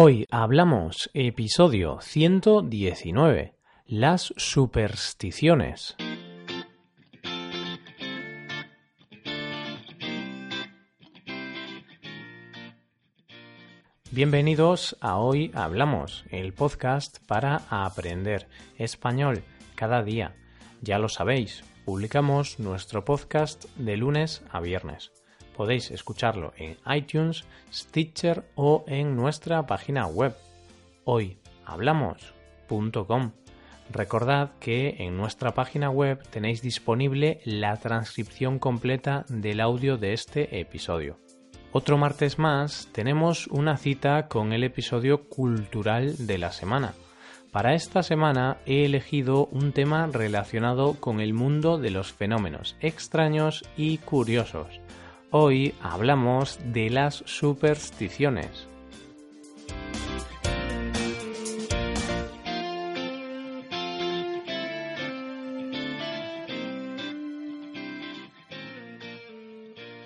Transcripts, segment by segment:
Hoy hablamos episodio 119, las supersticiones. Bienvenidos a Hoy Hablamos, el podcast para aprender español cada día. Ya lo sabéis, publicamos nuestro podcast de lunes a viernes podéis escucharlo en iTunes, Stitcher o en nuestra página web hoyhablamos.com. Recordad que en nuestra página web tenéis disponible la transcripción completa del audio de este episodio. Otro martes más tenemos una cita con el episodio cultural de la semana. Para esta semana he elegido un tema relacionado con el mundo de los fenómenos extraños y curiosos. Hoy hablamos de las supersticiones.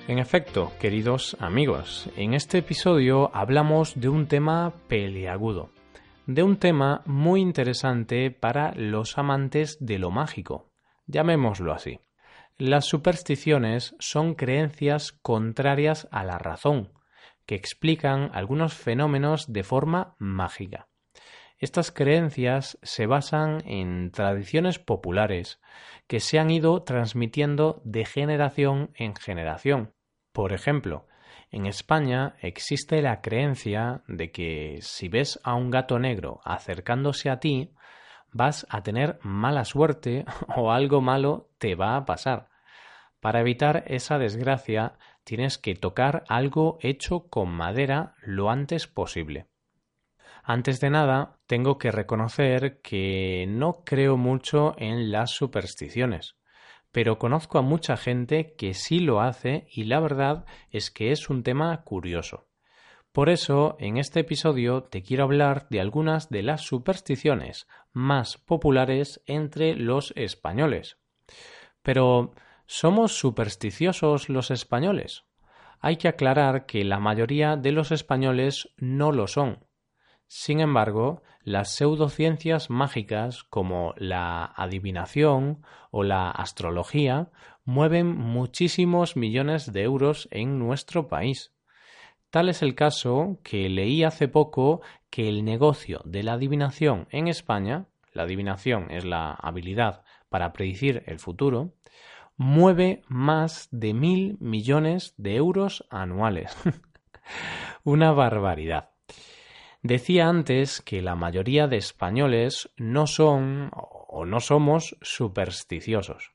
En efecto, queridos amigos, en este episodio hablamos de un tema peliagudo, de un tema muy interesante para los amantes de lo mágico, llamémoslo así. Las supersticiones son creencias contrarias a la razón, que explican algunos fenómenos de forma mágica. Estas creencias se basan en tradiciones populares que se han ido transmitiendo de generación en generación. Por ejemplo, en España existe la creencia de que si ves a un gato negro acercándose a ti, vas a tener mala suerte o algo malo te va a pasar. Para evitar esa desgracia tienes que tocar algo hecho con madera lo antes posible. Antes de nada, tengo que reconocer que no creo mucho en las supersticiones, pero conozco a mucha gente que sí lo hace y la verdad es que es un tema curioso. Por eso, en este episodio te quiero hablar de algunas de las supersticiones más populares entre los españoles. Pero, ¿Somos supersticiosos los españoles? Hay que aclarar que la mayoría de los españoles no lo son. Sin embargo, las pseudociencias mágicas como la adivinación o la astrología mueven muchísimos millones de euros en nuestro país. Tal es el caso que leí hace poco que el negocio de la adivinación en España, la adivinación es la habilidad para predecir el futuro, mueve más de mil millones de euros anuales. Una barbaridad. Decía antes que la mayoría de españoles no son o no somos supersticiosos.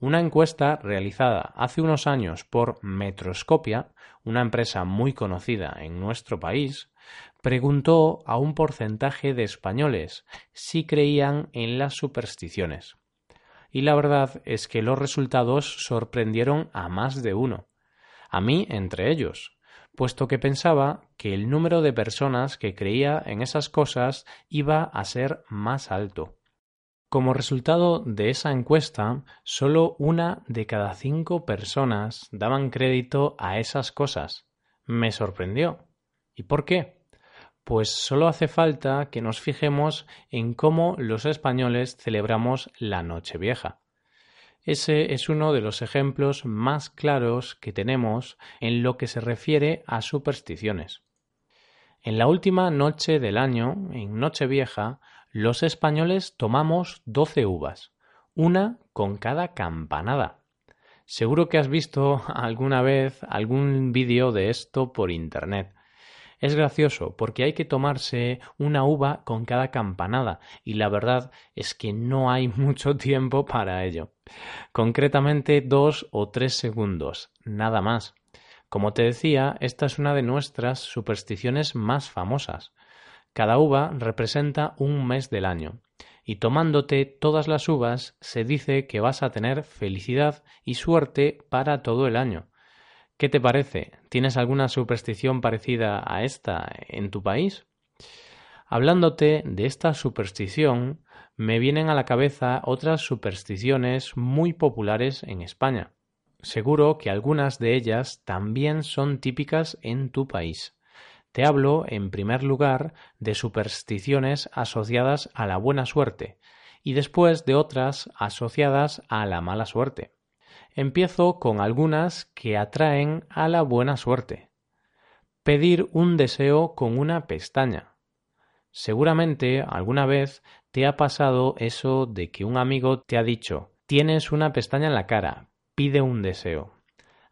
Una encuesta realizada hace unos años por Metroscopia, una empresa muy conocida en nuestro país, preguntó a un porcentaje de españoles si creían en las supersticiones y la verdad es que los resultados sorprendieron a más de uno, a mí entre ellos, puesto que pensaba que el número de personas que creía en esas cosas iba a ser más alto. Como resultado de esa encuesta, solo una de cada cinco personas daban crédito a esas cosas. Me sorprendió. ¿Y por qué? Pues solo hace falta que nos fijemos en cómo los españoles celebramos la Nochevieja. Ese es uno de los ejemplos más claros que tenemos en lo que se refiere a supersticiones. En la última noche del año, en Nochevieja, los españoles tomamos doce uvas, una con cada campanada. Seguro que has visto alguna vez algún vídeo de esto por Internet. Es gracioso porque hay que tomarse una uva con cada campanada y la verdad es que no hay mucho tiempo para ello. Concretamente dos o tres segundos, nada más. Como te decía, esta es una de nuestras supersticiones más famosas. Cada uva representa un mes del año, y tomándote todas las uvas se dice que vas a tener felicidad y suerte para todo el año. ¿Qué te parece? ¿Tienes alguna superstición parecida a esta en tu país? Hablándote de esta superstición, me vienen a la cabeza otras supersticiones muy populares en España. Seguro que algunas de ellas también son típicas en tu país. Te hablo, en primer lugar, de supersticiones asociadas a la buena suerte y después de otras asociadas a la mala suerte. Empiezo con algunas que atraen a la buena suerte. Pedir un deseo con una pestaña. Seguramente alguna vez te ha pasado eso de que un amigo te ha dicho tienes una pestaña en la cara, pide un deseo.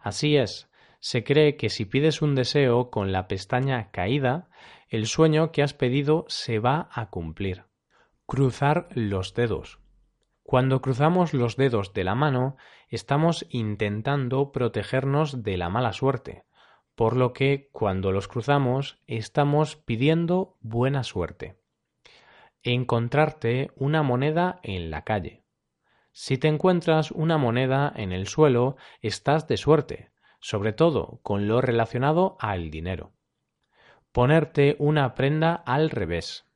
Así es, se cree que si pides un deseo con la pestaña caída, el sueño que has pedido se va a cumplir. Cruzar los dedos. Cuando cruzamos los dedos de la mano, estamos intentando protegernos de la mala suerte, por lo que cuando los cruzamos estamos pidiendo buena suerte. Encontrarte una moneda en la calle. Si te encuentras una moneda en el suelo, estás de suerte, sobre todo con lo relacionado al dinero. Ponerte una prenda al revés.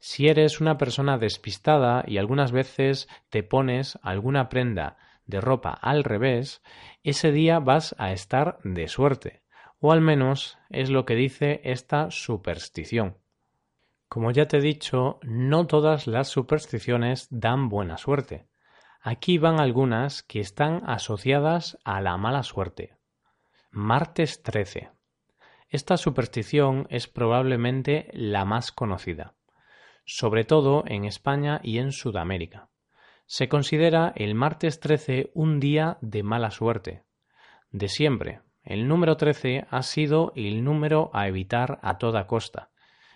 Si eres una persona despistada y algunas veces te pones alguna prenda de ropa al revés, ese día vas a estar de suerte, o al menos es lo que dice esta superstición. Como ya te he dicho, no todas las supersticiones dan buena suerte. Aquí van algunas que están asociadas a la mala suerte. Martes 13. Esta superstición es probablemente la más conocida, sobre todo en España y en Sudamérica. Se considera el martes 13 un día de mala suerte. De siempre, el número 13 ha sido el número a evitar a toda costa.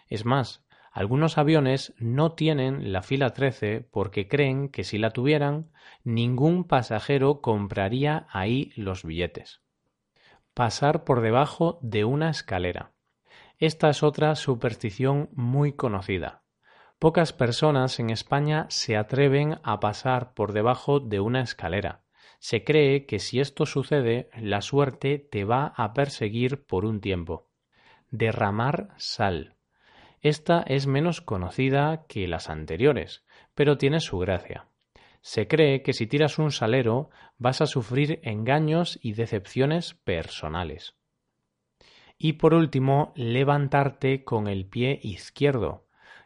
Es más, algunos aviones no tienen la fila 13 porque creen que si la tuvieran, ningún pasajero compraría ahí los billetes pasar por debajo de una escalera. Esta es otra superstición muy conocida. Pocas personas en España se atreven a pasar por debajo de una escalera. Se cree que si esto sucede, la suerte te va a perseguir por un tiempo. Derramar sal. Esta es menos conocida que las anteriores, pero tiene su gracia. Se cree que si tiras un salero vas a sufrir engaños y decepciones personales. Y por último, levantarte con el pie izquierdo.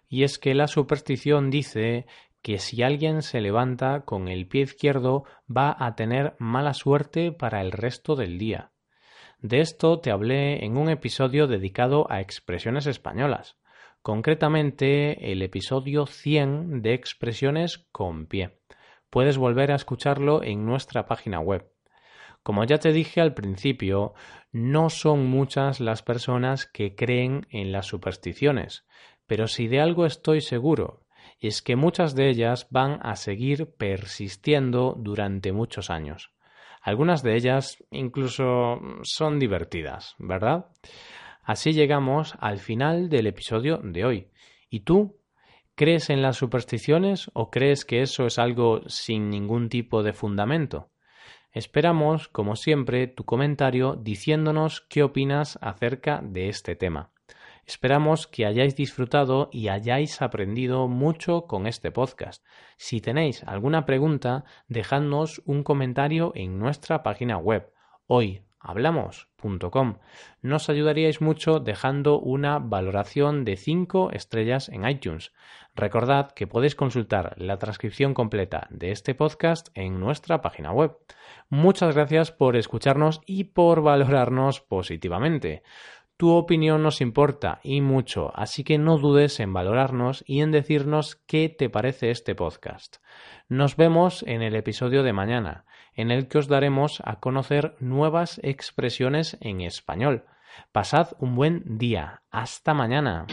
Y es que la superstición dice que si alguien se levanta con el pie izquierdo va a tener mala suerte para el resto del día. De esto te hablé en un episodio dedicado a expresiones españolas, concretamente el episodio 100 de expresiones con pie puedes volver a escucharlo en nuestra página web. Como ya te dije al principio, no son muchas las personas que creen en las supersticiones, pero si de algo estoy seguro, es que muchas de ellas van a seguir persistiendo durante muchos años. Algunas de ellas incluso son divertidas, ¿verdad? Así llegamos al final del episodio de hoy. ¿Y tú ¿Crees en las supersticiones o crees que eso es algo sin ningún tipo de fundamento? Esperamos, como siempre, tu comentario diciéndonos qué opinas acerca de este tema. Esperamos que hayáis disfrutado y hayáis aprendido mucho con este podcast. Si tenéis alguna pregunta, dejadnos un comentario en nuestra página web hoy hablamos.com. Nos ayudaríais mucho dejando una valoración de 5 estrellas en iTunes. Recordad que podéis consultar la transcripción completa de este podcast en nuestra página web. Muchas gracias por escucharnos y por valorarnos positivamente. Tu opinión nos importa y mucho, así que no dudes en valorarnos y en decirnos qué te parece este podcast. Nos vemos en el episodio de mañana, en el que os daremos a conocer nuevas expresiones en español. Pasad un buen día. Hasta mañana.